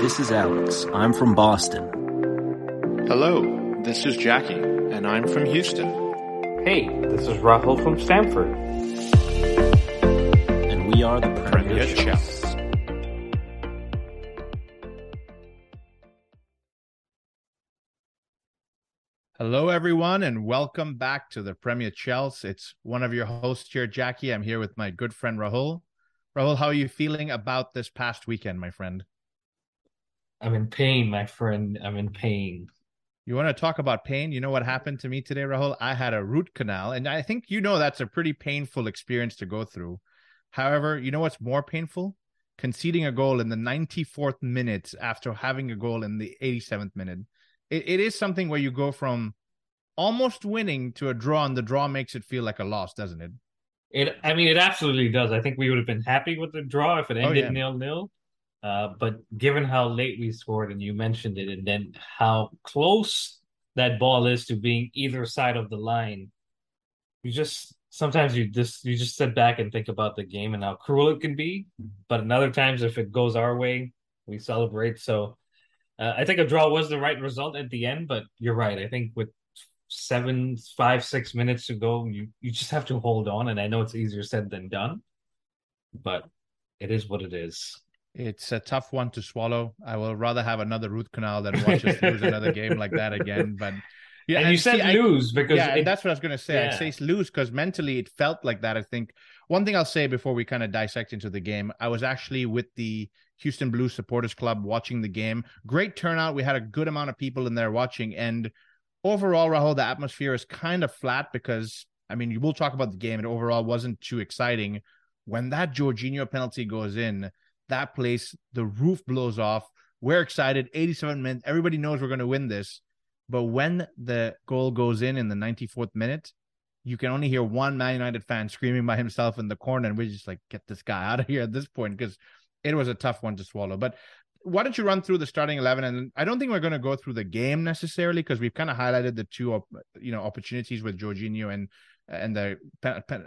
This is Alex. I'm from Boston. Hello, this is Jackie, and I'm from Houston. Hey, this is Rahul from Stanford. And we are the Premier, Premier Chels. Chels. Hello, everyone, and welcome back to the Premier Chelsea. It's one of your hosts here, Jackie. I'm here with my good friend Rahul. Rahul, how are you feeling about this past weekend, my friend? I'm in pain, my friend. I'm in pain. You want to talk about pain? You know what happened to me today, Rahul? I had a root canal, and I think you know that's a pretty painful experience to go through. However, you know what's more painful? Conceding a goal in the 94th minute after having a goal in the 87th minute. It, it is something where you go from almost winning to a draw, and the draw makes it feel like a loss, doesn't it? It. I mean, it absolutely does. I think we would have been happy with the draw if it oh, ended yeah. nil nil. Uh, but given how late we scored, and you mentioned it, and then how close that ball is to being either side of the line, you just sometimes you just you just sit back and think about the game and how cruel it can be. But in other times, if it goes our way, we celebrate. So uh, I think a draw was the right result at the end. But you're right. I think with seven, five, six minutes to go, you you just have to hold on. And I know it's easier said than done, but it is what it is. It's a tough one to swallow. I will rather have another root canal than watch us lose another game like that again. But yeah, and you said see, lose because yeah, it, that's what I was going to say. Yeah. I'd say lose because mentally it felt like that. I think one thing I'll say before we kind of dissect into the game, I was actually with the Houston Blues Supporters Club watching the game. Great turnout. We had a good amount of people in there watching, and overall, Rahul, the atmosphere is kind of flat because I mean, you will talk about the game. It overall wasn't too exciting. When that Jorginho penalty goes in, that place, the roof blows off. We're excited. 87 minutes. Everybody knows we're going to win this. But when the goal goes in in the 94th minute, you can only hear one Man United fan screaming by himself in the corner. And we're just like, get this guy out of here at this point because it was a tough one to swallow. But why don't you run through the starting 11? And I don't think we're going to go through the game necessarily because we've kind of highlighted the two, you know, opportunities with Jorginho and, and the,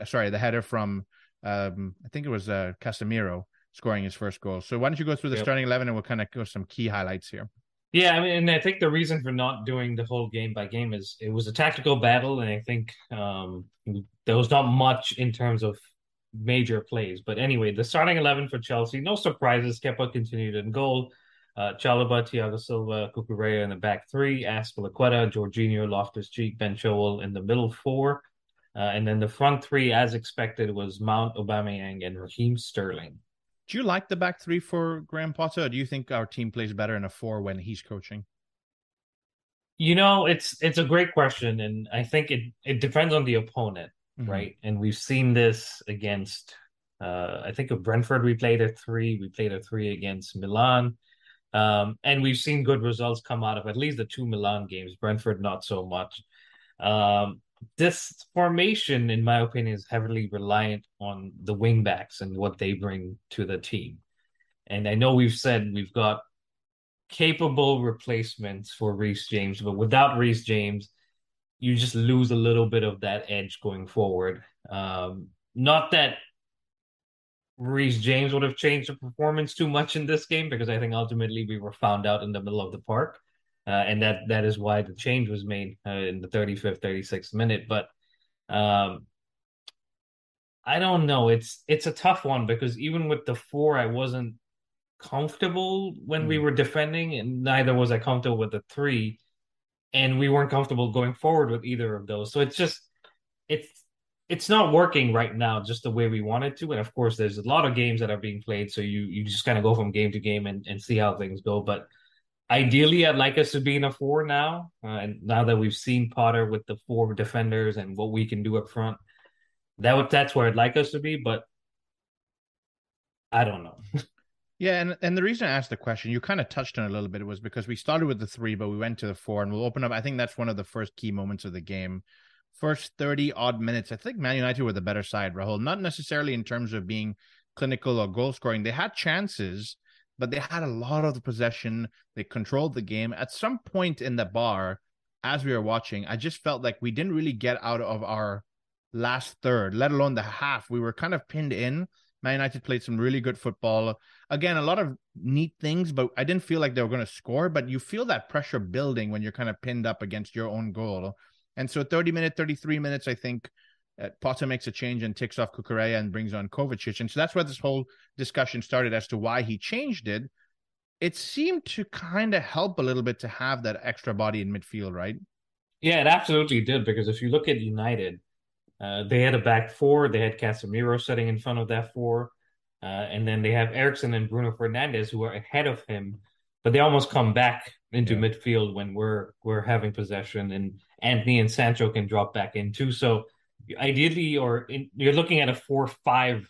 sorry, the header from, um, I think it was uh, Casemiro scoring his first goal. So why don't you go through the Yep. starting eleven and we'll kind of go some key highlights here. Yeah, I mean, and I think the reason for not doing the whole game by game is it was a tactical battle, and I think um, there was not much in terms of major plays. But anyway, the starting eleven for Chelsea, no surprises. Kepa continued in goal. Uh, Chalobah, Thiago Silva, Cucurella in the back three, Azpilicueta, Jorginho, Loftus-Cheek, Ben Chilwell in the middle four. Uh, and then the front three, as expected, was Mount, Aubameyang, and Raheem Sterling. Do you like the back three for Graham Potter, or do you think our team plays better in a four when he's coaching? You know, it's it's a great question, and I think it it depends on the opponent, Mhm. right? And we've seen this against, uh, I think of Brentford, we played a three, we played a three against Milan, um, and we've seen good results come out of at least the two Milan games. Brentford, not so much. Um, this formation, in my opinion, is heavily reliant on the wingbacks and what they bring to the team. And I know we've said we've got capable replacements for Reece James, but without Reece James, you just lose a little bit of that edge going forward. Um, not that Reece James would have changed the performance too much in this game, because I think ultimately we were found out in the middle of the park. Uh, and that that is why the change was made uh, in the 35th, 36th minute. But um, I don't know. It's it's a tough one because even with the four, I wasn't comfortable when we Mm. were defending, and neither was I comfortable with the three, and we weren't comfortable going forward with either of those. So it's just it's it's not working right now just the way we want it to. And of course, there's a lot of games that are being played, so you you just kind of go from game to game and, and see how things go. But ideally, I'd like us to be in a four now. Uh, and now that we've seen Potter with the four defenders and what we can do up front, that would that's where I'd like us to be. But I don't know. Yeah, and and the reason I asked the question, you kind of touched on a little bit, was because we started with the three, but we went to the four, and we'll open up. I think that's one of the first key moments of the game. First thirty odd minutes, I think Man United were the better side, Rahul. Not necessarily in terms of being clinical or goal scoring. They had chances, but they had a lot of the possession. They controlled the game. At some point in the bar, as we were watching, I just felt like we didn't really get out of our last third, let alone the half. We were kind of pinned in Man United played some really good football. Again, a lot of neat things, but I didn't feel like they were going to score. But you feel that pressure building when you're kind of pinned up against your own goal. And so 30 minutes, 33 minutes, I think uh, Potter makes a change and takes off Cucurella and brings on Kovacic. And so that's where this whole discussion started as to why he changed it. It seemed to kind of help a little bit to have that extra body in midfield, right? Yeah, it absolutely did. Because if you look at United, uh, they had a back four. They had Casemiro sitting in front of that four. Uh, and then they have Eriksen and Bruno Fernandes who are ahead of him, but they almost come back into yeah. midfield when we're we're having possession, and Antony and Sancho can drop back in too. So ideally, or in, you're looking at a four-five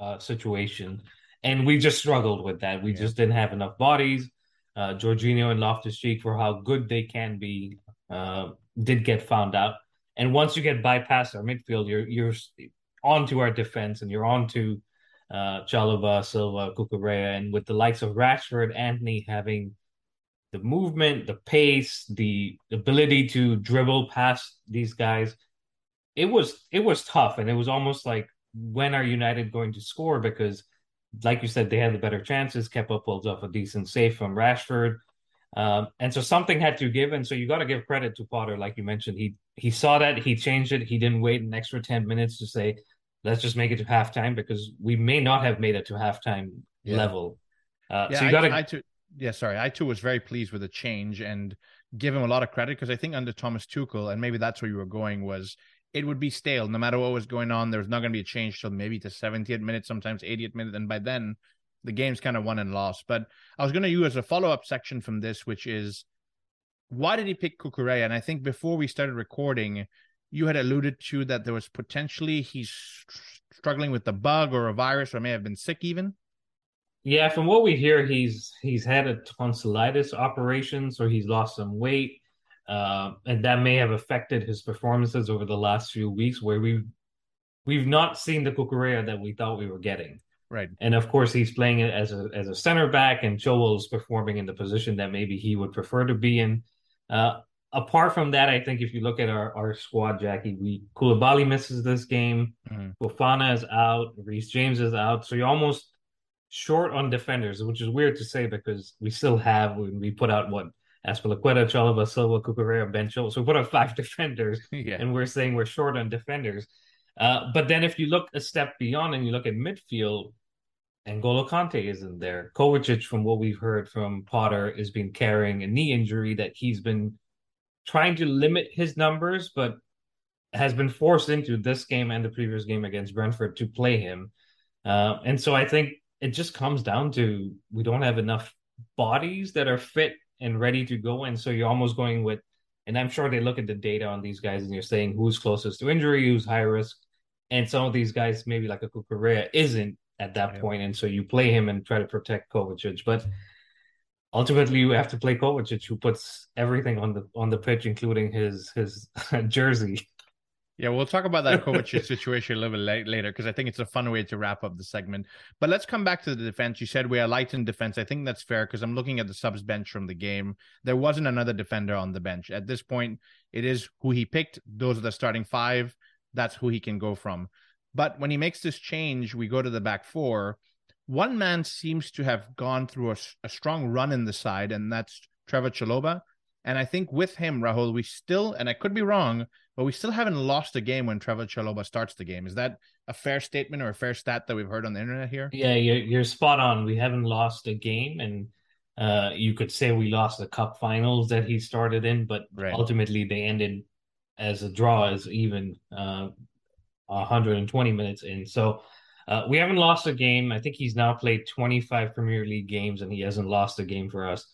uh, situation, and we just struggled with that. We yeah. just didn't have enough bodies. Uh, Jorginho and Loftus Cheek, for how good they can be, uh, did get found out. And once you get bypassed our midfield, you're you're onto our defense and you're onto uh, Silva, Cucurella, and with the likes of Rashford, Antony having the movement, the pace, the ability to dribble past these guys, it was it was tough, and it was almost like when are United going to score? Because, like you said, they had the better chances. Kepa pulls off a decent save from Rashford. Um, and so something had to give, and so you got to give credit to Potter, like you mentioned. He he saw that, he changed it. He didn't wait an extra ten minutes to say, "Let's just make it to halftime," because we may not have made it to halftime yeah. level. Uh, yeah, so you got to. I, too, yeah, sorry, I too was very pleased with the change and give him a lot of credit because I think under Thomas Tuchel, and maybe that's where you were going, was it would be stale no matter what was going on. There was not going to be a change till maybe to 70th minute, sometimes 80th minute, and by then the game's kind of won and lost. But I was going to use a follow up section from this, which is why did he pick Cucurella? And I think before we started recording, you had alluded to that there was potentially he's struggling with the bug or a virus or may have been sick even. Yeah, from what we hear, he's he's had a tonsillitis operation, so he's lost some weight, uh, and that may have affected his performances over the last few weeks, where we we've, we've not seen the Cucurella that we thought we were getting. Right. And of course, he's playing it as a as a center back, and is performing in the position that maybe he would prefer to be in. Uh, apart from that, I think if you look at our, our squad, Jackie, we Koulibaly misses this game. Mm-hmm. Is out. Reece James is out. So you're almost short on defenders, which is weird to say because we still have when we put out what Azpilicueta, Chalobah, Silva, Cucurella, Ben. So we put out five defenders, yeah. and we're saying we're short on defenders. Uh, but then if you look a step beyond and you look at midfield, N'Golo Kante isn't there. Kovacic, from what we've heard from Potter, has been carrying a knee injury that he's been trying to limit his numbers, but has been forced into this game and the previous game against Brentford to play him. Uh, and so I think it just comes down to we don't have enough bodies that are fit and ready to go. And so you're almost going with, and I'm sure they look at the data on these guys and you're saying who's closest to injury, who's high risk. And some of these guys, maybe like a Cucurella, isn't at that yeah. point, and so you play him and try to protect Kovacic. But ultimately, you have to play Kovacic, who puts everything on the on the pitch, including his his jersey. Yeah, we'll talk about that Kovacic situation a little bit later because I think it's a fun way to wrap up the segment. But let's come back to the defense. You said we are light in defense. I think that's fair because I'm looking at the subs bench from the game. There wasn't another defender on the bench. At this point, it is who he picked. Those are the starting five. That's who he can go from. But when he makes this change, we go to the back four. One man seems to have gone through a, a strong run in the side, and that's Trevor Chalobah. And I think with him, Rahul, we still, and I could be wrong, but we still haven't lost a game when Trevor Chalobah starts the game. Is that a fair statement or a fair stat that we've heard on the internet here? Yeah, you're, you're spot on. We haven't lost a game, and uh, you could say we lost the cup finals that he started in, but right. ultimately they ended as a draw, as even. Uh, 120 minutes in. So uh, we haven't lost a game. I think he's now played 25 Premier League games and he hasn't lost a game for us.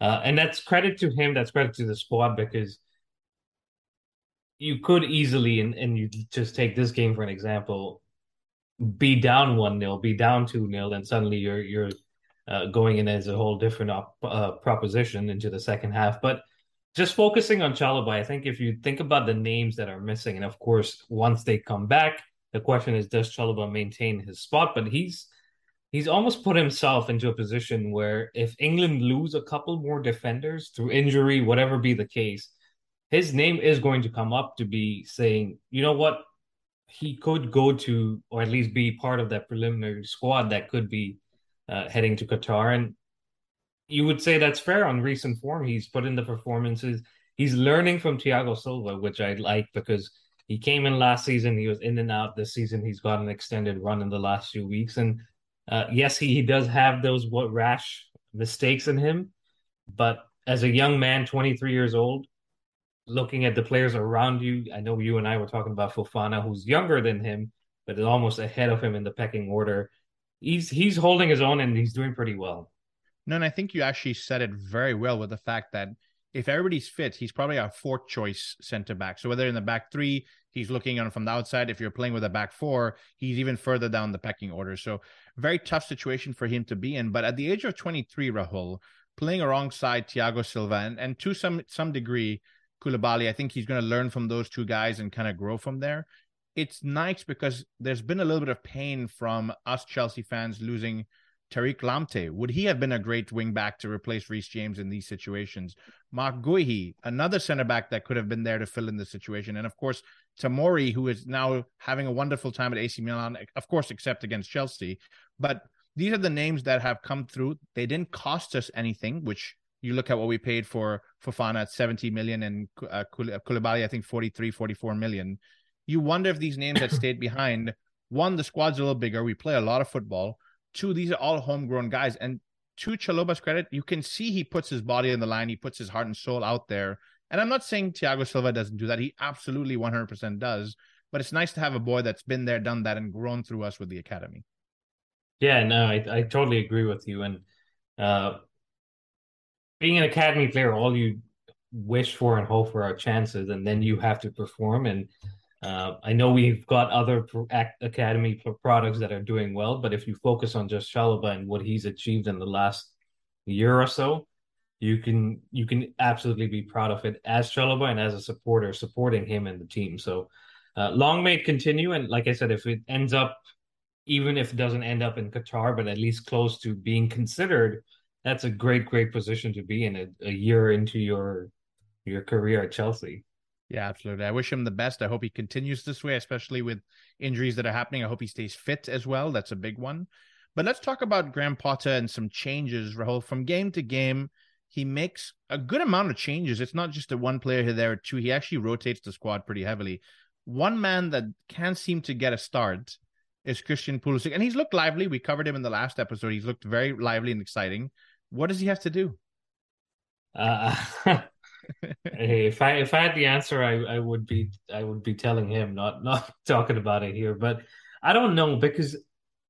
Uh, and that's credit to him. That's credit to the squad because you could easily, and, and you just take this game for an example, be down 1 0, be down 2 0, and suddenly you're, you're uh, going in as a whole different op- uh, proposition into the second half. But just focusing on Chalobah, I think if you think about the names that are missing, and of course, once they come back, the question is, does Chalobah maintain his spot? But he's he's almost put himself into a position where if England lose a couple more defenders through injury, whatever be the case, his name is going to come up to be saying, you know what, he could go to, or at least be part of that preliminary squad that could be uh, heading to Qatar. And you would say that's fair on recent form. He's put in the performances. He's learning from Thiago Silva, which I like because he came in last season. He was in and out this season. He's got an extended run in the last few weeks. And uh, yes, he, he does have those what rash mistakes in him. But as a young man, 23 years old, looking at the players around you, I know you and I were talking about Fofana, who's younger than him, but is almost ahead of him in the pecking order. He's he's holding his own and he's doing pretty well. No, and I think you actually said it very well with the fact that if everybody's fit, he's probably our fourth choice center back. So whether in the back three, he's looking on from the outside. If you're playing with a back four, he's even further down the pecking order. So very tough situation for him to be in. But at the age of 23, Rahul, playing alongside Thiago Silva and, and to some some degree, Koulibaly, I think he's going to learn from those two guys and kind of grow from there. It's nice because there's been a little bit of pain from us Chelsea fans losing Tariq Lamptey. Would he have been a great wing back to replace Reece James in these situations? Marc Guehi, another center back that could have been there to fill in the situation. And of course, Tamori, who is now having a wonderful time at AC Milan, of course, except against Chelsea. But these are the names that have come through. They didn't cost us anything, which you look at what we paid for Fofana at 70 million and uh, Koulibaly, I think 43, 44 million. You wonder if these names had stayed behind. One, the squad's a little bigger. We play a lot of football. Two, these are all homegrown guys. And to Chalobah's credit, you can see he puts his body in the line. He puts his heart and soul out there. And I'm not saying Thiago Silva doesn't do that. He absolutely 100% does. But it's nice to have a boy that's been there, done that, and grown through us with the academy. Yeah, no, I, I totally agree with you. And uh, being an academy player, all you wish for and hope for are chances, and then you have to perform. And uh, I know we've got other academy products that are doing well, but if you focus on just Chalobah and what he's achieved in the last year or so, you can you can absolutely be proud of it as Chalobah and as a supporter supporting him and the team. So uh, long may it continue. And like I said, if it ends up, even if it doesn't end up in Qatar, but at least close to being considered, that's a great, great position to be in a, a year into your your career at Chelsea. Yeah, absolutely. I wish him the best. I hope he continues this way, especially with injuries that are happening. I hope he stays fit as well. That's a big one. But let's talk about Graham Potter and some changes, Rahul. From game to game, he makes a good amount of changes. It's not just a one player here, there, or two. He actually rotates the squad pretty heavily. One man that can't seem to get a start is Christian Pulisic, and he's looked lively. We covered him in the last episode. He's looked very lively and exciting. What does he have to do? Uh, if I if I had the answer, I, I would be I would be telling him, not not talking about it here. But I don't know because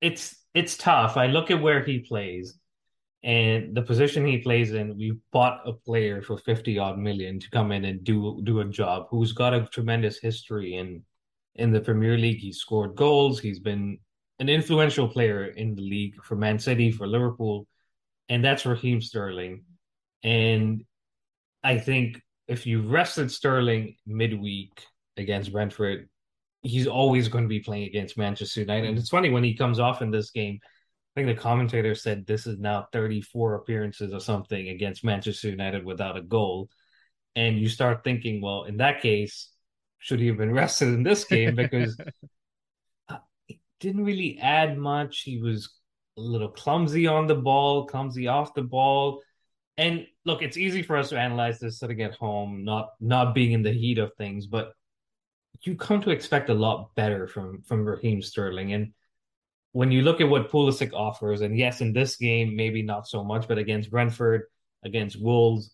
it's it's tough. I look at where he plays and the position he plays in. We bought a player for fifty odd million to come in and do do a job. Who's got a tremendous history in in the Premier League. He's scored goals. He's been an influential player in the league for Man City, for Liverpool, and that's Raheem Sterling. And I think if you rested Sterling midweek against Brentford, he's always going to be playing against Manchester United. And it's funny when he comes off in this game. I think the commentator said this is now 34 appearances or something against Manchester United without a goal. And you start thinking, well, in that case, should he have been rested in this game? Because uh, he didn't really add much. He was a little clumsy on the ball, clumsy off the ball and look, it's easy for us to analyze this sitting at home, not not being in the heat of things, but you come to expect a lot better from from Raheem Sterling. And when you look at what Pulisic offers, and yes, in this game, maybe not so much, but against Brentford, against Wolves,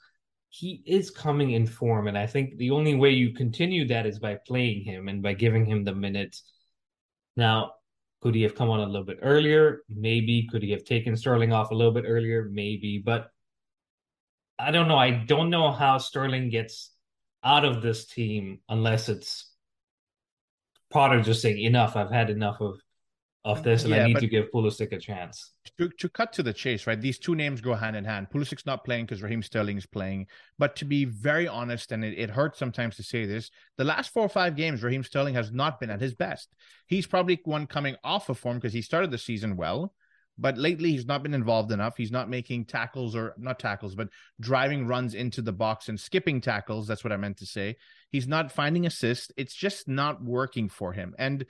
he is coming in form. And I think the only way you continue that is by playing him and by giving him the minutes. Now, could he have come on a little bit earlier? Maybe. Could he have taken Sterling off a little bit earlier? Maybe. But I don't know. I don't know how Sterling gets out of this team unless it's Potter just saying enough. I've had enough of of mm, this, and yeah, I need to give Pulisic a chance. To, to cut to the chase, right? These two names go hand in hand. Pulisic's not playing because Raheem Sterling is playing. But to be very honest, and it, it hurts sometimes to say this, the last four or five games, Raheem Sterling has not been at his best. He's probably one coming off of form because he started the season well. But lately, he's not been involved enough. He's not making tackles or not tackles, but driving runs into the box and skipping tackles. That's what I meant to say. He's not finding assists. It's just not working for him. And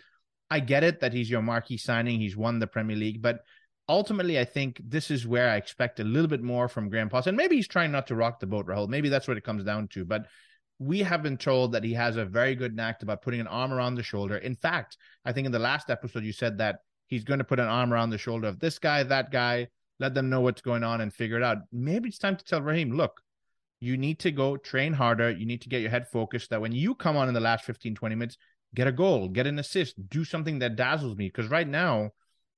I get it that he's your marquee signing. He's won the Premier League, but ultimately, I think this is where I expect a little bit more from Graham. And maybe he's trying not to rock the boat, Rahul. Maybe that's what it comes down to. But we have been told that he has a very good knack about putting an arm around the shoulder. In fact, I think in the last episode you said that he's going to put an arm around the shoulder of this guy, that guy, let them know what's going on and figure it out. Maybe it's time to tell Raheem, look, you need to go train harder. You need to get your head focused that when you come on in the last 15, 20 minutes, get a goal, get an assist, do something that dazzles me. Because right now,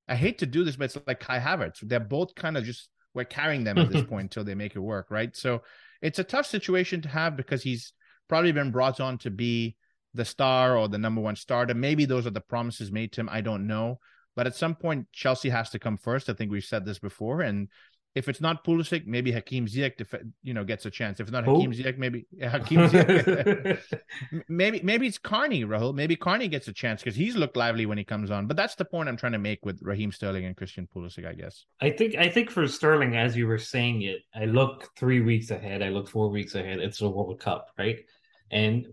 I hate to do this, but it's like Kai Havertz. They're both kind of just we're carrying them at this point until they make it work, right? So it's a tough situation to have because he's probably been brought on to be the star or the number one starter. Maybe those are the promises made to him. I don't know. But at some point, Chelsea has to come first. I think we've said this before. And if it's not Pulisic, maybe Hakim Ziyech, you know, gets a chance. If it's not Hakim Ziyech, maybe Hakim Ziyech. maybe maybe it's Carney, Rahul. Maybe Carney gets a chance because he's looked lively when he comes on. But that's the point I'm trying to make with Raheem Sterling and Christian Pulisic, I guess. I think I think for Sterling, as you were saying it, I look three weeks ahead. I look four weeks ahead. It's the World Cup, right? And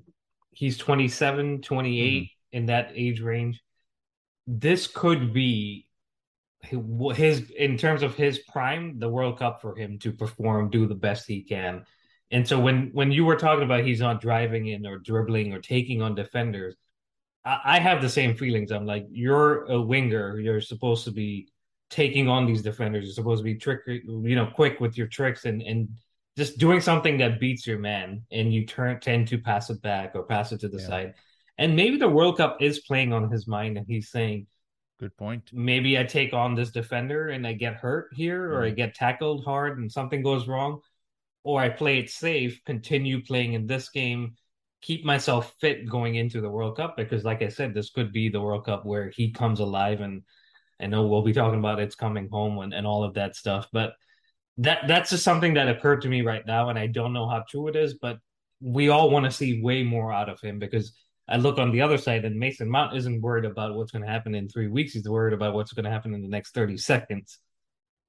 he's 27, 28 mm-hmm. in that age range. This could be his in terms of his prime, the World Cup for him to perform, do the best he can. And so when when you were talking about he's not driving in or dribbling or taking on defenders, I, I have the same feelings. I'm like, you're a winger. You're supposed to be taking on these defenders. You're supposed to be trick, you know, quick with your tricks and and just doing something that beats your man, and you turn tend to pass it back or pass it to the yeah. side. And maybe the World Cup is playing on his mind, and he's saying, Good point. Maybe I take on this defender and I get hurt here, or I mm-hmm. get tackled hard and something goes wrong, or I play it safe, continue playing in this game, keep myself fit going into the World Cup because, like I said, this could be the World Cup where he comes alive. And I know we'll be talking about it's coming home and, and all of that stuff, but that that's just something that occurred to me right now, and I don't know how true it is, but we all want to see way more out of him because I look on the other side, and Mason Mount isn't worried about what's going to happen in three weeks. He's worried about what's going to happen in the next 30 seconds.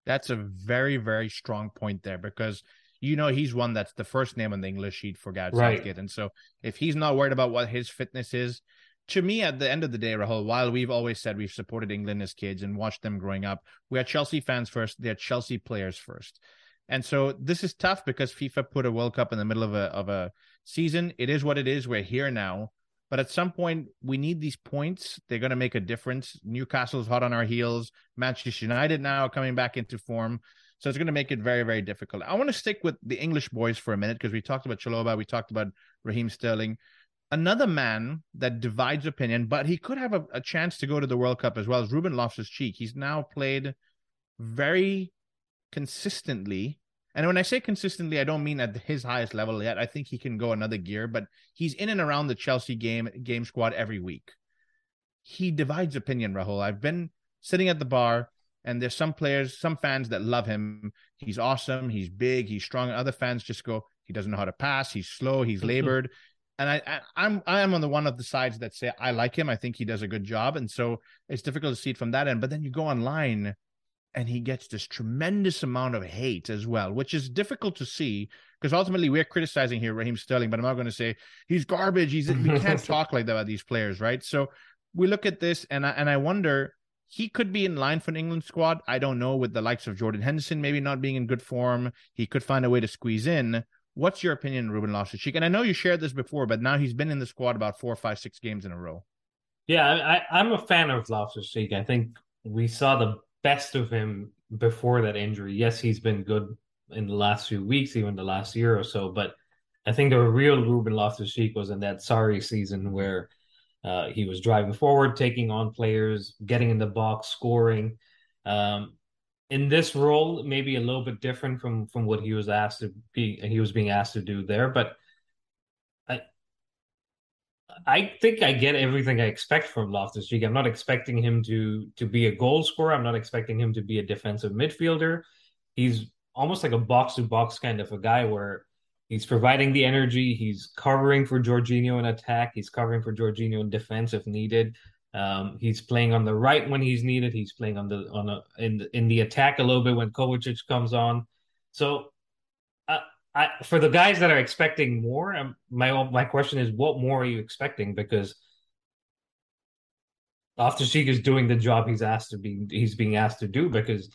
That's a very, very strong point there because you know he's one that's the first name on the English sheet for Gareth right. Southgate. And so if he's not worried about what his fitness is, to me, at the end of the day, Rahul, while we've always said we've supported England as kids and watched them growing up, we are Chelsea fans first. They're Chelsea players first. And so this is tough because FIFA put a World Cup in the middle of a of a season. It is what it is. We're here now. But at some point, we need these points. They're going to make a difference. Newcastle's hot on our heels. Manchester United now coming back into form. So it's going to make it very, very difficult. I want to stick with the English boys for a minute because we talked about Chalobah, we talked about Raheem Sterling. Another man that divides opinion, but he could have a, a chance to go to the World Cup as well as Ruben Loftus Cheek. He's now played very consistently and when I say consistently, I don't mean at his highest level yet. I think he can go another gear, but he's in and around the Chelsea game game squad every week. He divides opinion, Rahul. I've been sitting at the bar, and there's some players, some fans that love him. He's awesome. He's big. He's strong. Other fans just go, he doesn't know how to pass. He's slow. He's labored. and I, I I'm I am on the one of the sides that say I like him. I think he does a good job, and so it's difficult to see it from that end. But then you go online and he gets this tremendous amount of hate as well, which is difficult to see because ultimately we're criticizing here Raheem Sterling, but I'm not going to say he's garbage. He's we can't talk like that about these players, right? So we look at this and I, and I wonder he could be in line for an England squad. I don't know with the likes of Jordan Henderson maybe not being in good form. He could find a way to squeeze in. What's your opinion, Ruben Loftus-Cheek? And I know you shared this before, but now he's been in the squad about four, five, six games in a row. Yeah, I, I'm a fan of Loftus-Cheek. I think we saw the best of him before that injury. Yes, he's been good in the last few weeks, even the last year or so. But I think the real Ruben Loftus Cheek was in that Sarri season where uh, he was driving forward, taking on players, getting in the box, scoring. Um, in this role, maybe a little bit different from from what he was asked to be. He was being asked to do there, but I think I get everything I expect from Loftus Cheek. I'm not expecting him to to be a goal scorer. I'm not expecting him to be a defensive midfielder. He's almost like a box to box kind of a guy where he's providing the energy. He's covering for Jorginho in attack. He's covering for Jorginho in defense if needed. Um, he's playing on the right when he's needed. He's playing on the on a in the, in the attack a little bit when Kovacic comes on. So I, for the guys that are expecting more, um, my my question is, what more are you expecting? Because after Cheek is doing the job he's asked to be he's being asked to do because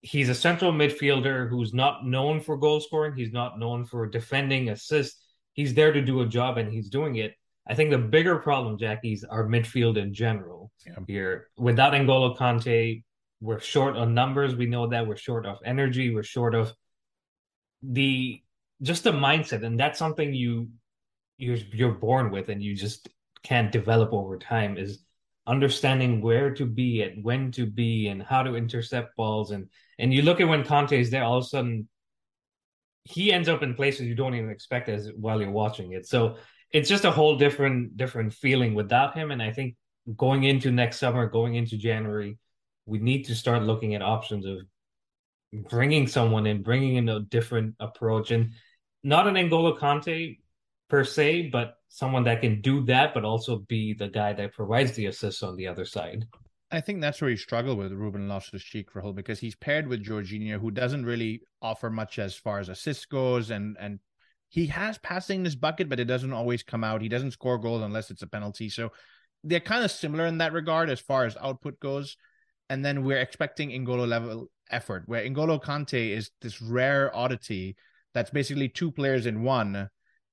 he's a central midfielder who's not known for goal scoring. He's not known for defending, assist. He's there to do a job and he's doing it. I think the bigger problem, Jackie, is our midfield in general. Yeah. Here, without N'Golo Kante, we're short on numbers. We know that we're short of energy. We're short of the just the mindset, and that's something you you're you're born with, and you just can't develop over time. Is understanding where to be at, when to be, and how to intercept balls. And and you look at when Kante is there, all of a sudden he ends up in places you don't even expect as while you're watching it. So it's just a whole different different feeling without him. And I think going into next summer, going into January, we need to start looking at options of bringing someone in, bringing in a different approach, and not an N'Golo Kante per se, but someone that can do that, but also be the guy that provides the assists on the other side. I think that's where you struggle with Ruben Loftus-Cheek, Rahul, because he's paired with Jorginho, who doesn't really offer much as far as assists goes, and and he has passing this bucket, but it doesn't always come out. He doesn't score goals unless it's a penalty. So they're kind of similar in that regard as far as output goes. And then we're expecting N'Golo level effort, where N'Golo Kante is this rare oddity that's basically two players in one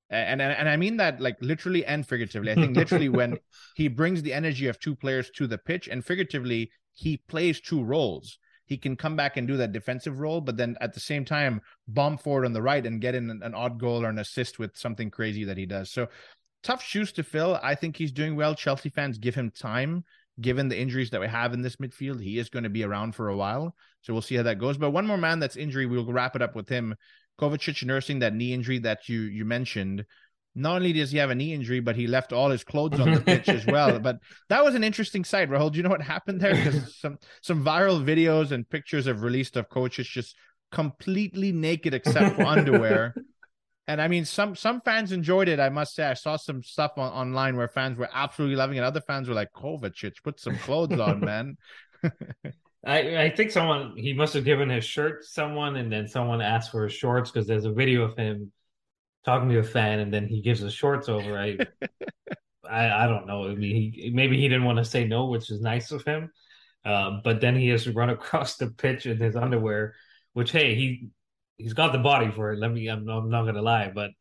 and, and and I mean that like literally and figuratively. I think literally when he brings the energy of two players to the pitch, and figuratively he plays two roles. He can come back and do that defensive role, but then at the same time bomb forward on the right and get in an, an odd goal or an assist with something crazy that he does. So tough shoes to fill. I think he's doing well. Chelsea fans give him time. Given the injuries that we have in this midfield, he is going to be around for a while. So we'll see how that goes. But one more man that's injury, we'll wrap it up with him. Kovacic nursing that knee injury that you you mentioned. Not only does he have a knee injury, but he left all his clothes on the pitch as well. But that was an interesting sight, Rahul. Do you know what happened there? Because some some viral videos and pictures have released of Kovacic just completely naked except for underwear. And I mean, some some fans enjoyed it. I must say, I saw some stuff on, online where fans were absolutely loving it. Other fans were like, "Kovacic, put some clothes on, man." I, I think someone he must have given his shirt to someone, and then someone asked for his shorts because there's a video of him talking to a fan, and then he gives his shorts over. I I, I don't know. I mean, he maybe he didn't want to say no, which is nice of him. Uh, but then he has run across the pitch in his underwear, which hey, he he's got the body for it. Let me, I'm, I'm not gonna lie, but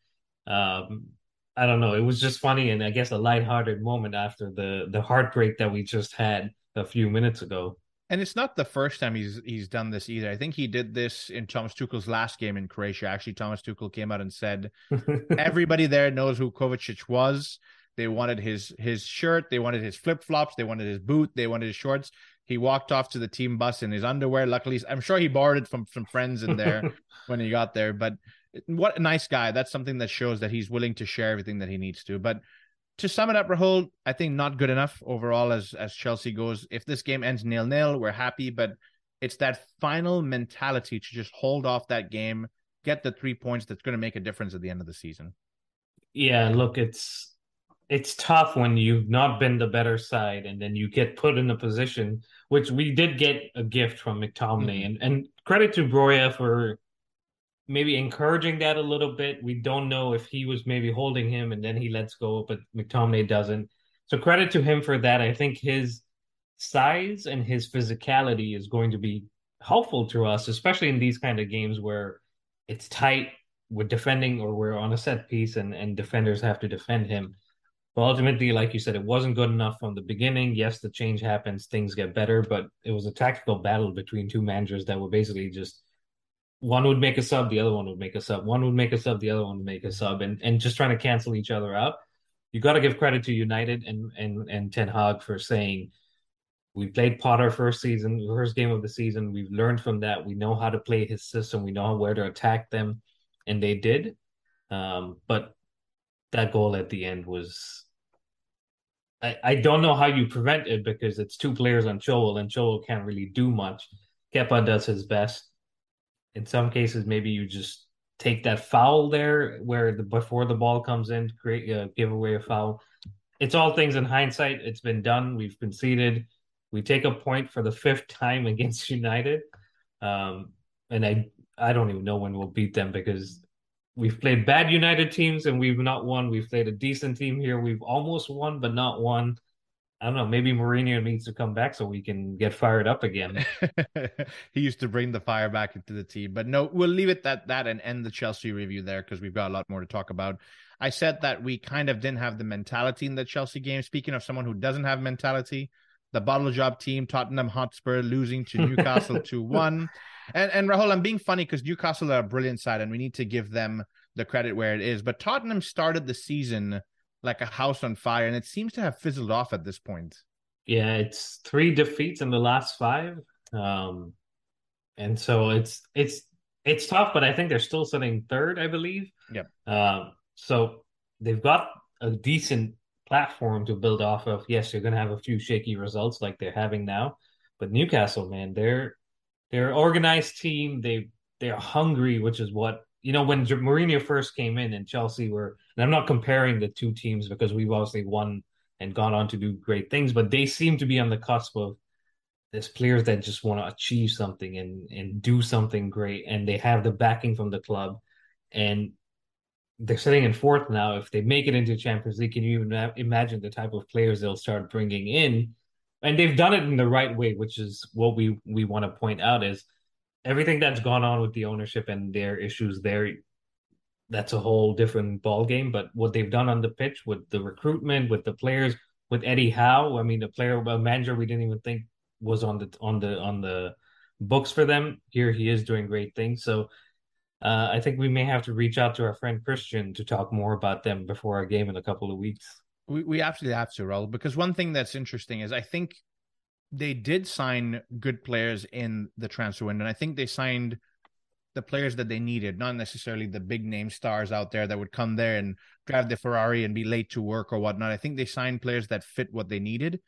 um, I don't know. It was just funny, and I guess a lighthearted moment after the the heartbreak that we just had a few minutes ago. And it's not the first time he's he's done this either. I think he did this in Thomas Tuchel's last game in Croatia. Actually, Thomas Tuchel came out and said everybody there knows who Kovacic was. They wanted his his shirt, they wanted his flip flops, they wanted his boot, they wanted his shorts. He walked off to the team bus in his underwear. Luckily, I'm sure he borrowed it from some friends in there when he got there. But what a nice guy! That's something that shows that he's willing to share everything that he needs to. But to sum it up, Rahul, I think not good enough overall as as Chelsea goes. If this game ends nil nil, we're happy, but it's that final mentality to just hold off that game, get the three points that's going to make a difference at the end of the season. Yeah, look, it's it's tough when you've not been the better side and then you get put in a position which we did get a gift from McTominay mm-hmm. and and credit to Broja for maybe encouraging that a little bit. We don't know if he was maybe holding him and then he lets go, but McTominay doesn't. So credit to him for that. I think his size and his physicality is going to be helpful to us, especially in these kind of games where it's tight, we're defending or we're on a set piece and, and defenders have to defend him. But ultimately, like you said, it wasn't good enough from the beginning. Yes, the change happens, things get better, but it was a tactical battle between two managers that were basically just one would make a sub, the other one would make a sub. One would make a sub, the other one would make a sub, and and just trying to cancel each other out. You got to give credit to United and and and Ten Hag for saying we played Potter first season, first game of the season. We've learned from that. We know how to play his system. We know where to attack them, and they did. Um, but that goal at the end was. I, I don't know how you prevent it because it's two players on Chilwell and Chilwell can't really do much. Kepa does his best in some cases, maybe you just take that foul there where the before the ball comes in, create uh, give away a foul. It's all things in hindsight. It's been done. We've conceded. We take a point for the fifth time against United, um, and I I don't even know when we'll beat them because we've played bad United teams and we've not won. We've played a decent team here. We've almost won, but not won. I don't know. Maybe Mourinho needs to come back so we can get fired up again. he used to bring the fire back into the team, but no, we'll leave it at that and end the Chelsea review there because we've got a lot more to talk about. I said that we kind of didn't have the mentality in the Chelsea game. Speaking of someone who doesn't have mentality, the bottle job team, Tottenham Hotspur, losing to Newcastle 2 1. And, and Rahul, I'm being funny because Newcastle are a brilliant side and we need to give them the credit where it is. But Tottenham started the season like a house on fire, and it seems to have fizzled off at this point. Yeah, it's three defeats in the last five, um, and so it's it's it's tough. But I think they're still sitting third, I believe. Yep. Um, so they've got a decent platform to build off of. Yes, you're going to have a few shaky results like they're having now, but Newcastle, man, they're they're an organized team. They they're hungry, which is what you know, when Mourinho first came in and Chelsea were, and I'm not comparing the two teams because we've obviously won and gone on to do great things, but they seem to be on the cusp of there's players that just want to achieve something and and do something great, and they have the backing from the club, and they're sitting in fourth now. If they make it into Champions League, can you even imagine the type of players they'll start bringing in? And they've done it in the right way, which is what we we want to point out is everything that's gone on with the ownership and their issues there that's a whole different ball game but what they've done on the pitch with the recruitment with the players with Eddie Howe I mean the player a manager we didn't even think was on the on the on the books for them. Here he is doing great things. So uh, I think we may have to reach out to our friend Christian to talk more about them before our game in a couple of weeks. We we absolutely have to, Rahul, because one thing that's interesting is I think they did sign good players in the transfer window. And I think they signed the players that they needed, not necessarily the big name stars out there that would come there and drive the Ferrari and be late to work or whatnot. I think they signed players that fit what they needed.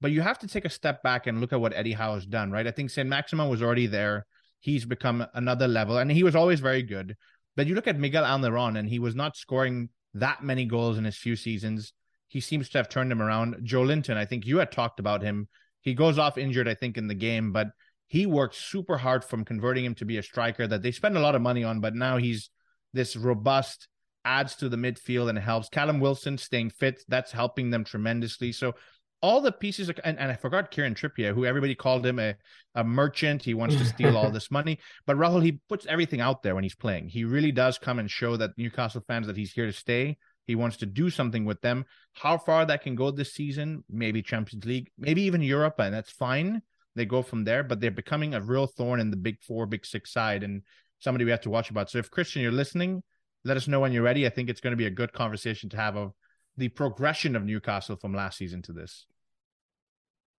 But you have to take a step back and look at what Eddie Howe has done, right? I think Saint-Maximin was already there. He's become another level, and he was always very good. But you look at Miguel Almiron, and he was not scoring that many goals in his few seasons. He seems to have turned him around. Joe Linton, I think you had talked about him he goes off injured, I think, in the game, but he worked super hard from converting him to be a striker that they spend a lot of money on, but now he's this robust, adds to the midfield and helps. Callum Wilson staying fit, that's helping them tremendously. So all the pieces, of, and, and I forgot Kieran Trippier, who everybody called him a, a merchant. He wants to steal all this money. But Rahul, he puts everything out there when he's playing. He really does come and show that Newcastle fans that he's here to stay. He wants to do something with them. How far that can go this season, maybe Champions League, maybe even Europe, and that's fine. They go from there, but they're becoming a real thorn in the big four, big six side, and somebody we have to watch about. So if Christian, you're listening, let us know when you're ready. I think it's going to be a good conversation to have of the progression of Newcastle from last season to this.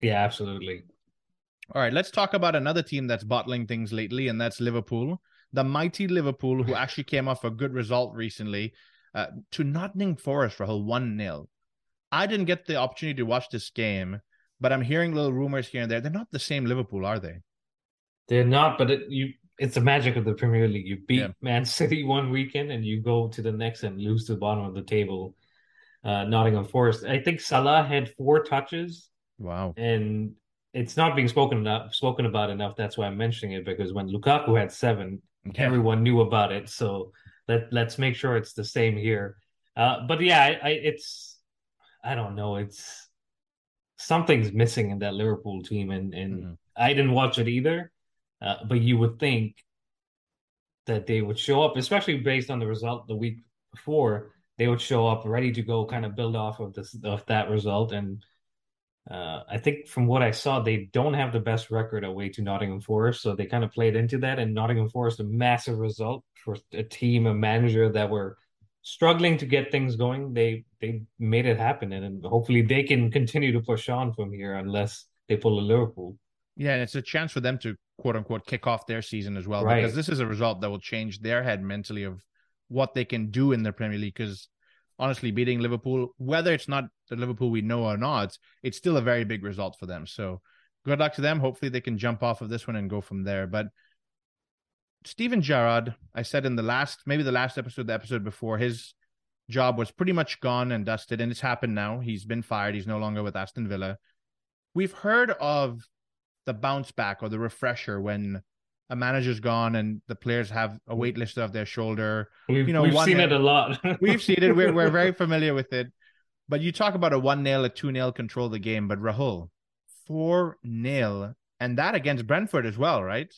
Yeah, absolutely. All right, let's talk about another team that's bottling things lately, and that's Liverpool. The mighty Liverpool, who actually came off a good result recently uh, to Nottingham Forest, Rahul, 1 0. I didn't get the opportunity to watch this game, but I'm hearing little rumors here and there. They're not the same Liverpool, are they? They're not, but it, you it's the magic of the Premier League. You beat yeah. Man City one weekend and you go to the next and lose to the bottom of the table. Uh, Nottingham Forest. I think Salah had four touches. Wow. And it's not being spoken enough, spoken about enough. That's why I'm mentioning it because when Lukaku had seven, yeah. everyone knew about it. So let let's make sure it's the same here. Uh, but yeah, I, I, it's I don't know. It's something's missing in that Liverpool team, and and mm-hmm. I didn't watch it either. Uh, but you would think that they would show up, especially based on the result the week before. They would show up ready to go, kind of build off of this of that result, and uh, I think from what I saw, they don't have the best record away to Nottingham Forest, so they kind of played into that. And Nottingham Forest, a massive result for a team, a manager that were struggling to get things going. They they made it happen, and hopefully they can continue to push on from here, unless they pull a Liverpool. Yeah, and it's a chance for them to quote unquote kick off their season as well, right. because this is a result that will change their head mentally of what they can do in the Premier League. Because honestly, beating Liverpool, whether it's not the Liverpool we know or not, it's still a very big result for them. So good luck to them. Hopefully they can jump off of this one and go from there. But Steven Gerrard, I said in the last, maybe the last episode, the episode before, his job was pretty much gone and dusted, and it's happened now. He's been fired. He's no longer with Aston Villa. We've heard of the bounce back or the refresher when a manager's gone and the players have a weight lifted off their shoulder. We've, you know, we've seen it a lot. we've seen it. We're, we're very familiar with it. But you talk about a 1 0, a 2 0 control the game, but Rahul, 4 0, and that against Brentford as well, right?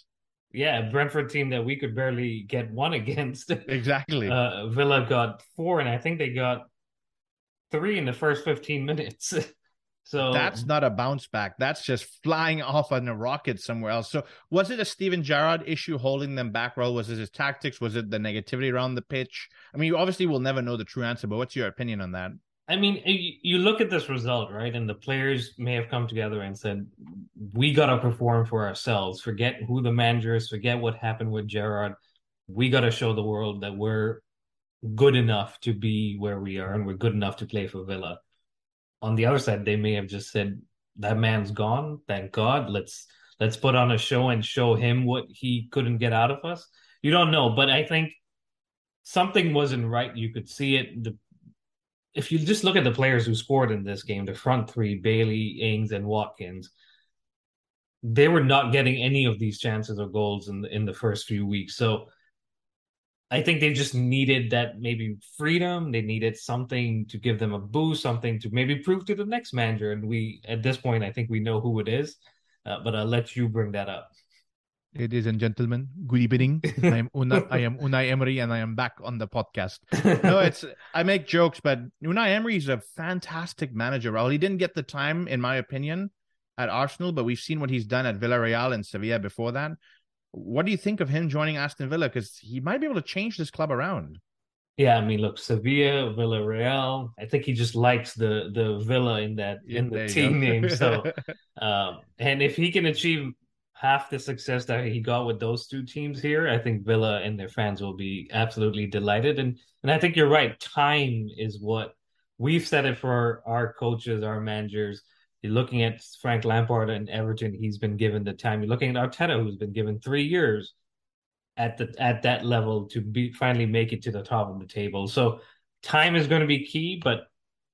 Yeah, Brentford team that we could barely get one against. Exactly. Uh, Villa got four, and I think they got three in the first 15 minutes. so that's not a bounce back. That's just flying off on a rocket somewhere else. So was it a Steven Gerrard issue holding them back? Roll? Was it his tactics? Was it the negativity around the pitch? I mean, you obviously will never know the true answer, but what's your opinion on that? I mean, you look at this result, right? And the players may have come together and said, we got to perform for ourselves. Forget who the manager is, forget what happened with Gerrard. We got to show the world that we're good enough to be where we are and we're good enough to play for Villa. On the other side, they may have just said, that man's gone. Thank God. Let's let's put on a show and show him what he couldn't get out of us. You don't know, but I think something wasn't right. You could see it. The if you just look at the players who scored in this game, the front three, Bailey, Ings, and Watkins, they were not getting any of these chances or goals in the, in the first few weeks. So I think they just needed that maybe freedom. They needed something to give them a boost, something to maybe prove to the next manager. And we, at this point, I think we know who it is. Uh, but I'll let you bring that up. Ladies and gentlemen, good evening. I am Una, I am Unai Emery, and I am back on the podcast. No, it's I make jokes, but Unai Emery is a fantastic manager. Rahul, he didn't get the time, in my opinion, at Arsenal, but we've seen what he's done at Villarreal and Sevilla before that. What do you think of him joining Aston Villa? Because he might be able to change this club around. Yeah, I mean, look, Sevilla, Villarreal. I think he just likes the the Villa in that in the team name. So, um, and if he can achieve half the success that he got with those two teams here, I think Villa and their fans will be absolutely delighted. And and I think you're right. Time is what we've said it for our coaches, our managers. You're looking at Frank Lampard and Everton. He's been given the time. You're looking at Arteta, who's been given three years at the at that level to be finally make it to the top of the table. So time is going to be key, but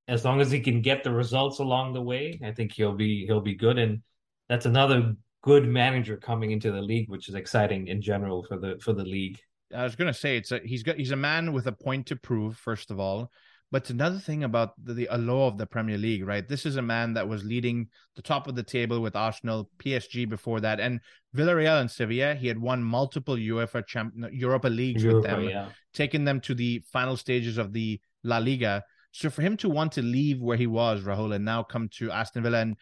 as long as he can get the results along the way, I think he'll be he'll be good. And that's another good manager coming into the league, which is exciting in general for the for the league. I was going to say it's a he's got he's a man with a point to prove first of all, but another thing about the, the allure of the Premier League, right? This is a man that was leading the top of the table with Arsenal, PSG before that, and Villarreal and Sevilla. He had won multiple UEFA champ Europa leagues Europa, with them, yeah. taking them to the final stages of the La Liga. So for him to want to leave where he was, Rahul, and now come to Aston Villa and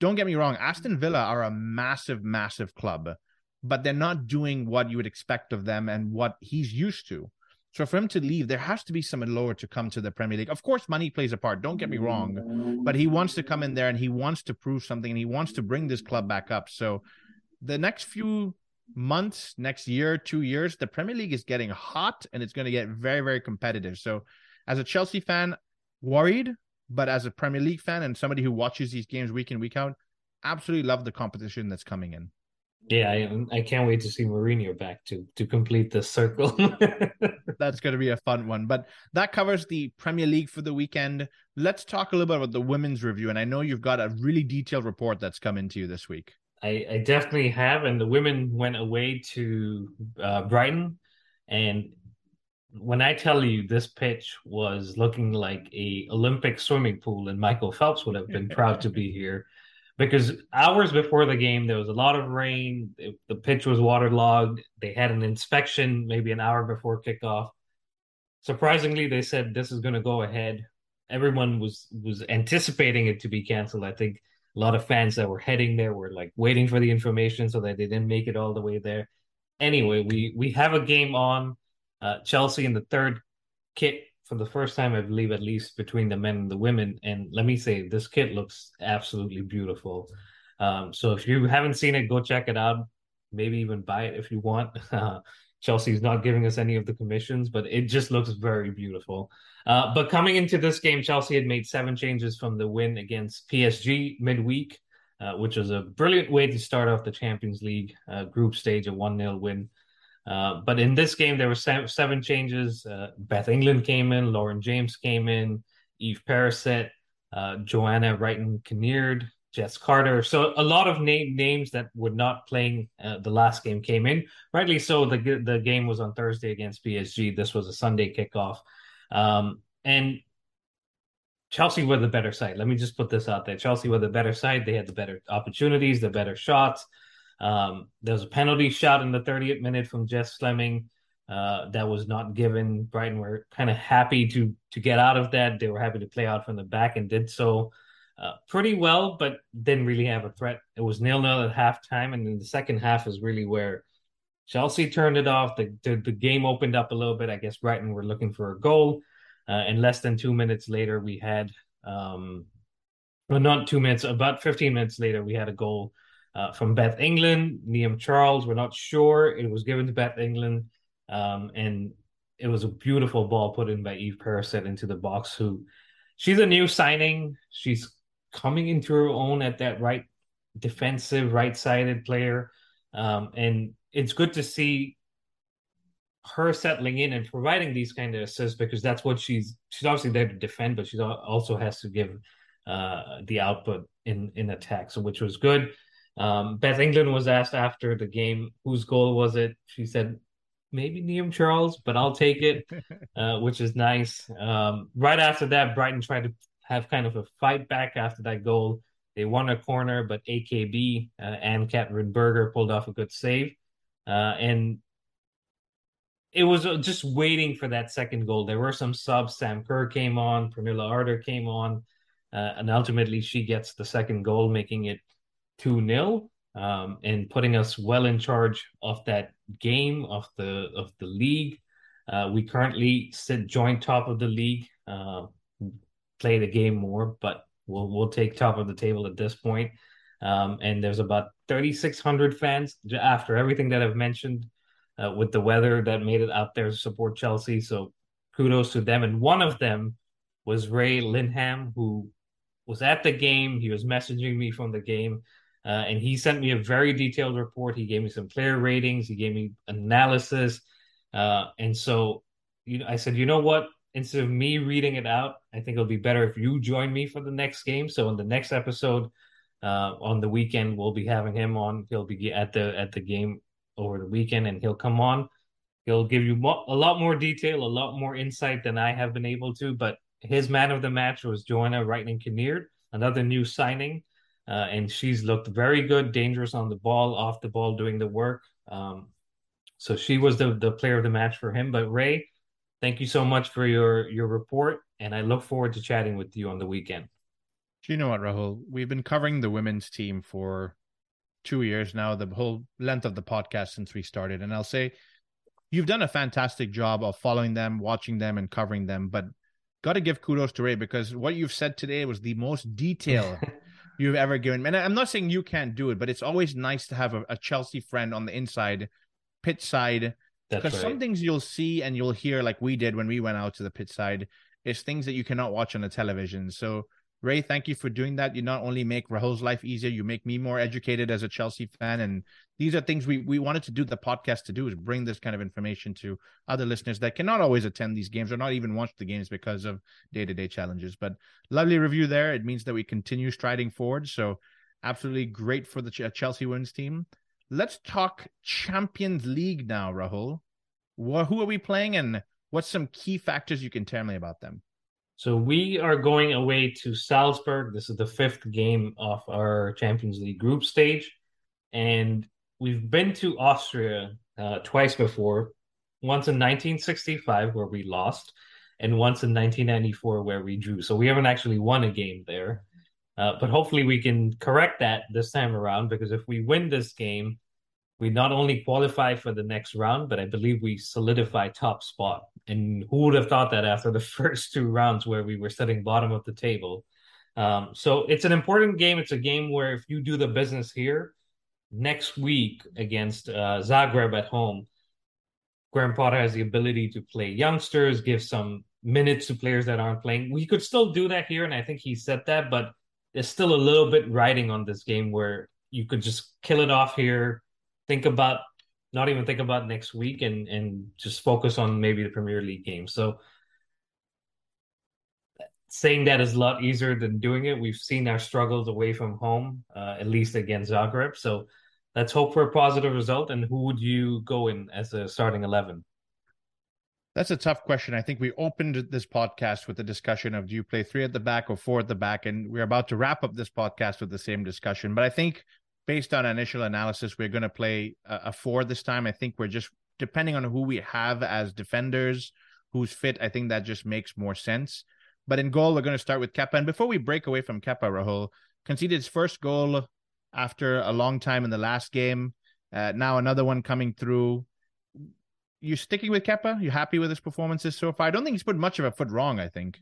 don't get me wrong, Aston Villa are a massive, massive club, but they're not doing what you would expect of them and what he's used to. So for him to leave, there has to be some allure to come to the Premier League. Of course, money plays a part. Don't get me wrong, but he wants to come in there and he wants to prove something and he wants to bring this club back up. So the next few months, next year, two years, the Premier League is getting hot and it's going to get very, very competitive. So as a Chelsea fan, worried, but as a Premier League fan and somebody who watches these games week in week out, absolutely love the competition that's coming in. Yeah, I, I can't wait to see Mourinho back to to complete the circle. that's going to be a fun one. But that covers the Premier League for the weekend. Let's talk a little bit about the women's review. And I know you've got a really detailed report that's come into you this week. I, I definitely have. And the women went away to uh, Brighton, and when I tell you this pitch was looking like a Olympic swimming pool, and Michael Phelps would have been proud to be here, because hours before the game there was a lot of rain. the pitch was waterlogged. They had an inspection maybe an hour before kickoff. Surprisingly, they said this is going to go ahead. Everyone was was anticipating it to be canceled. I think a lot of fans that were heading there were like waiting for the information so that they didn't make it all the way there. Anyway, we we have a game on uh, Chelsea in the third kit for the first time, I believe, at least between the men and the women. And let me say, this kit looks absolutely beautiful. Um, so if you haven't seen it, go check it out. Maybe even buy it if you want. Chelsea's not giving us any of the commissions, but it just looks very beautiful. Uh, but coming into this game, Chelsea had made seven changes from the win against PSG midweek, uh, which was a brilliant way to start off the Champions League uh, group stage, a 1 0 win. Uh, but in this game, there were seven, seven changes. Uh, Beth England came in, Lauren James came in, Eve Perisset, uh, Johanna Rytting Kaneryd, Jess Carter. So a lot of name, names that were not playing uh, the last game came in. Rightly so. The the game was on Thursday against PSG. This was a Sunday kickoff, um, and Chelsea were the better side. Let me just put this out there. Chelsea were the better side. They had the better opportunities, the better shots. Um, there was a penalty shot in the 30th minute from Jess Fleming uh, that was not given. Brighton were kind of happy to to get out of that. They were happy to play out from the back and did so uh, pretty well, but didn't really have a threat. It was nil nil at halftime, and then the second half is really where Chelsea turned it off. The, the, the game opened up a little bit. I guess Brighton were looking for a goal, uh, and less than two minutes later, we had um, well, not two minutes, about fifteen minutes later, we had a goal. Uh, from Beth England, Niamh Charles. We're not sure. It was given to Beth England. Um, and it was a beautiful ball put in by Eve Perisset into the box. Who she's a new signing. She's coming into her own at that right defensive, right sided player. Um, and it's good to see her settling in and providing these kind of assists because that's what she's she's obviously there to defend, but she also has to give uh, the output in in attack, so which was good. Um, Beth England was asked after the game whose goal was it. She said maybe Niamh Charles, but I'll take it, uh, which is nice. Um, right after that, Brighton tried to have kind of a fight back after that goal. They won a corner, but AKB uh, Ann-Katrin Berger pulled off a good save. Uh, and it was uh, just waiting for that second goal. There were some subs. Sam Kerr came on, Pernille Harder came on, uh, and ultimately she gets the second goal, making it 2 0 um, and putting us well in charge of that game of the of the league. Uh, we currently sit joint top of the league. Uh, play the game more, but we'll we'll take top of the table at this point. Um, and there's about 3,600 fans after everything that I've mentioned uh, with the weather that made it out there to support Chelsea. So kudos to them. And one of them was Ray Linham, who was at the game. He was messaging me from the game. Uh, and he sent me a very detailed report. He gave me some player ratings. He gave me analysis. Uh, and so, you know, I said, you know what? Instead of me reading it out, I think it'll be better if you join me for the next game. So in the next episode, uh, on the weekend, we'll be having him on. He'll be at the at the game over the weekend, and he'll come on. He'll give you mo- a lot more detail, a lot more insight than I have been able to. But his man of the match was Johanna Rytting Kaneryd, another new signing uh, and she's looked very good, dangerous on the ball, off the ball, doing the work. Um, so she was the the player of the match for him. But Ray, thank you so much for your your report, and I look forward to chatting with you on the weekend. Do you know what, Rahul? We've been covering the women's team for two years now, the whole length of the podcast since we started, and I'll say you've done a fantastic job of following them, watching them, and covering them. But got to give kudos to Ray because what you've said today was the most detailed you've ever given. And I'm not saying you can't do it, but it's always nice to have a, a Chelsea friend on the inside, pit side. Because right. some things you'll see and you'll hear, like we did when we went out to the pit side, is things that you cannot watch on the television. So Ray, thank you for doing that. You not only make Rahul's life easier, you make me more educated as a Chelsea fan. And these are things we, we wanted to do the podcast to do is bring this kind of information to other listeners that cannot always attend these games or not even watch the games because of day to day challenges. But lovely review there. It means that we continue striding forward. So absolutely great for the Chelsea women's team. Let's talk Champions League now, Rahul. Who are we playing and what's some key factors you can tell me about them? So we are going away to Salzburg. This is the fifth game of our Champions League group stage, and we've been to Austria uh, twice before. Once in 1965 where we lost, and once in 1994 where we drew. So we haven't actually won a game there, uh, but hopefully we can correct that this time around. Because if we win this game, we not only qualify for the next round, but I believe we solidify top spot. And who would have thought that after the first two rounds where we were sitting bottom of the table? Um, so it's an important game. It's a game where if you do the business here next week against uh, Zagreb at home, Graham Potter has the ability to play youngsters, give some minutes to players that aren't playing. We could still do that here, and I think he said that, but there's still a little bit riding on this game where you could just kill it off here, think about not even think about next week and and just focus on maybe the Premier League game. So saying that is a lot easier than doing it. We've seen our struggles away from home, uh, at least against Zagreb. So let's hope for a positive result. And who would you go in as a starting eleven? That's a tough question. I think we opened this podcast with the discussion of do you play three at the back or four at the back? And we're about to wrap up this podcast with the same discussion. But I think based on initial analysis, we're going to play a, a four this time. I think we're just depending on who we have as defenders, who's fit. I think that just makes more sense. But in goal, we're going to start with Kepa. And before we break away from Kepa, Rahul conceded his first goal after a long time in the last game. Uh, now another one coming through. You sticking with Kepa? You happy with his performances so far? I don't think he's put much of a foot wrong. I think.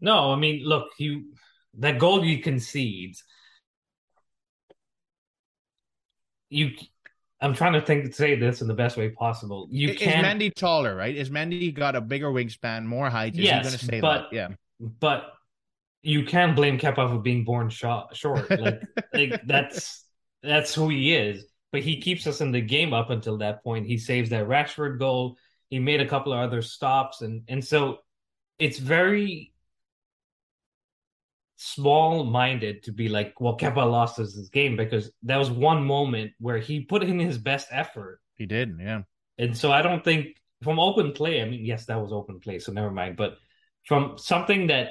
No, I mean, look, you that goal you concede. You, I'm trying to think say this in the best way possible. You is can Mendy taller, right? Is Mendy got a bigger wingspan, more height? Is yes, to say but that? Yeah. but you can blame Kepa for being born short. short. Like, like that's that's who he is. But he keeps us in the game up until that point. He saves that Rashford goal. He made a couple of other stops, and and so it's very small minded to be like, well, Kepa lost us this game because that was one moment where he put in his best effort. He did, yeah. And so I don't think from open play, I mean, yes, that was open play, so never mind. But from something that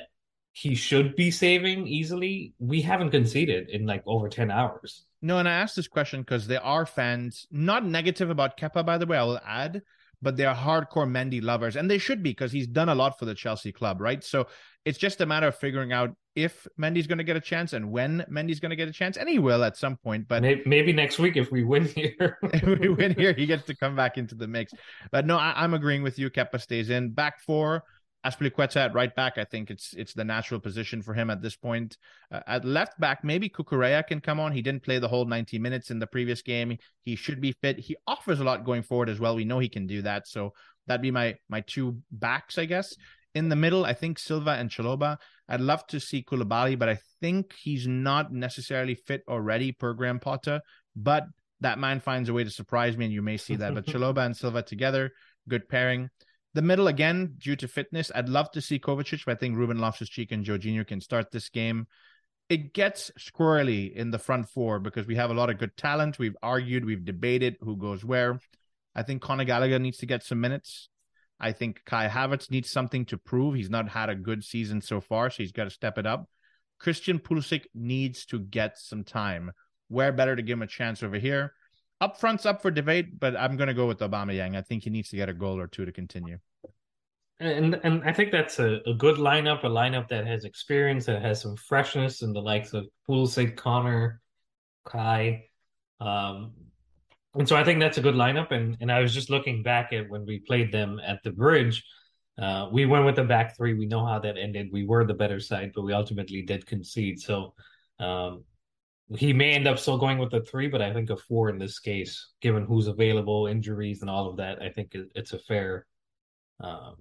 he should be saving easily, we haven't conceded in like over 10 hours. No, and I asked this question because there are fans not negative about Kepa, by the way, I will add, but they're hardcore Mendy lovers, and they should be because he's done a lot for the Chelsea club, right? So it's just a matter of figuring out if Mendy's going to get a chance and when Mendy's going to get a chance, and he will at some point. But maybe, maybe next week if we win here, if we win here, he gets to come back into the mix. But no, I, am agreeing with you. Kepa stays in back four. Azpilicueta at right back, I think it's it's the natural position for him at this point. Uh, at left back, maybe Cucurella can come on. He didn't play the whole 90 minutes in the previous game. He should be fit. He offers a lot going forward as well. We know he can do that. So that'd be my my two backs, I guess. In the middle, I think Silva and Chalobah. I'd love to see Koulibaly, but I think he's not necessarily fit already per Graham Potter. But that man finds a way to surprise me, and you may see that. But Chalobah and Silva together, good pairing. The middle again, due to fitness, I'd love to see Kovacic, but I think Ruben Loftus-Cheek and Jorginho can start this game. It gets squirrely in the front four because we have a lot of good talent. We've argued, we've debated who goes where. I think Conor Gallagher needs to get some minutes. I think Kai Havertz needs something to prove. He's not had a good season so far, so he's got to step it up. Christian Pulisic needs to get some time. Where better to give him a chance over here? Up front's up for debate, but I'm going to go with Aubameyang. I think he needs to get a goal or two to continue. And and I think that's a, a good lineup, a lineup that has experience, that has some freshness in the likes of Pulisic, Conor, Kai. Um, and so I think that's a good lineup. And and I was just looking back at when we played them at the bridge. Uh, we went with the back three. We know how that ended. We were the better side, but we ultimately did concede. So um, he may end up still going with a three, but I think a four in this case, given who's available, injuries, and all of that, I think it's a fair, um,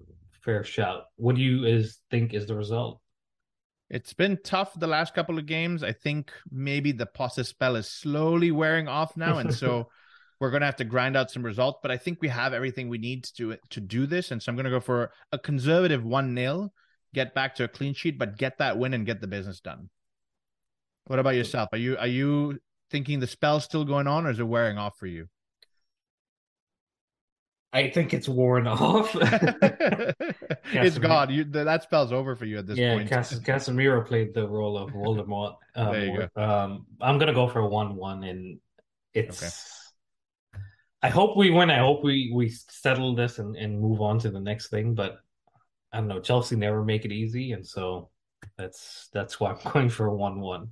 fair shout. What do you is think is the result? It's been tough the last couple of games. I think maybe the Posse spell is slowly wearing off now, and so we're going to have to grind out some results. But I think we have everything we need to to do this, and so I'm going to go for a conservative one 0 get back to a clean sheet, but get that win and get the business done. What about yourself? Are you are you thinking the spell's still going on, or is it wearing off for you? I think it's worn off. it's gone. You, that spell's over for you at this yeah, point. Yeah, Cas- Casemiro played the role of Voldemort. Um, there you go. Um, I'm gonna go for a one-one, and it's. Okay. I hope we win. I hope we we settle this and, and move on to the next thing. But I don't know. Chelsea never make it easy, and so that's that's why I'm going for a one-one.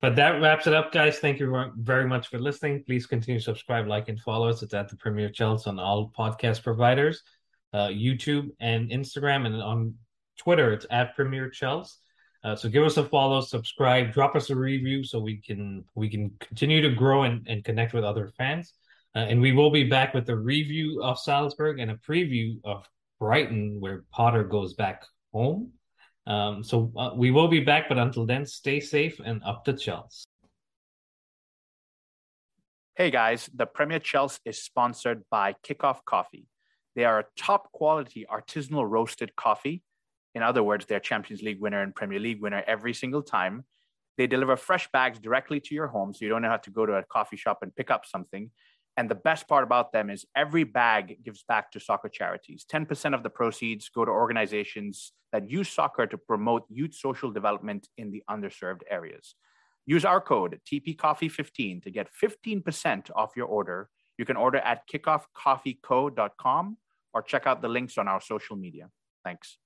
But that wraps it up, guys. Thank you very much for listening. Please continue to subscribe, like, and follow us. It's at the Premier Chelsea on all podcast providers, uh, YouTube and Instagram, and on Twitter, it's at Premier Chelsea. Uh, so give us a follow, subscribe, drop us a review so we can we can continue to grow and, and connect with other fans. Uh, and we will be back with a review of Salzburg and a preview of Brighton, where Potter goes back home. Um, so uh, we will be back, but until then, stay safe and up the Chelsea. Hey guys, the Premier Chelsea is sponsored by Kickoff Coffee. They are a top quality artisanal roasted coffee. In other words, they're Champions League winner and Premier League winner every single time. They deliver fresh bags directly to your home, so you don't have to go to a coffee shop and pick up something. And the best part about them is every bag gives back to soccer charities. 10% of the proceeds go to organizations that use soccer to promote youth social development in the underserved areas. Use our code TPCoffee15 to get 15% off your order. You can order at kickoffcoffeeco.com or check out the links on our social media. Thanks.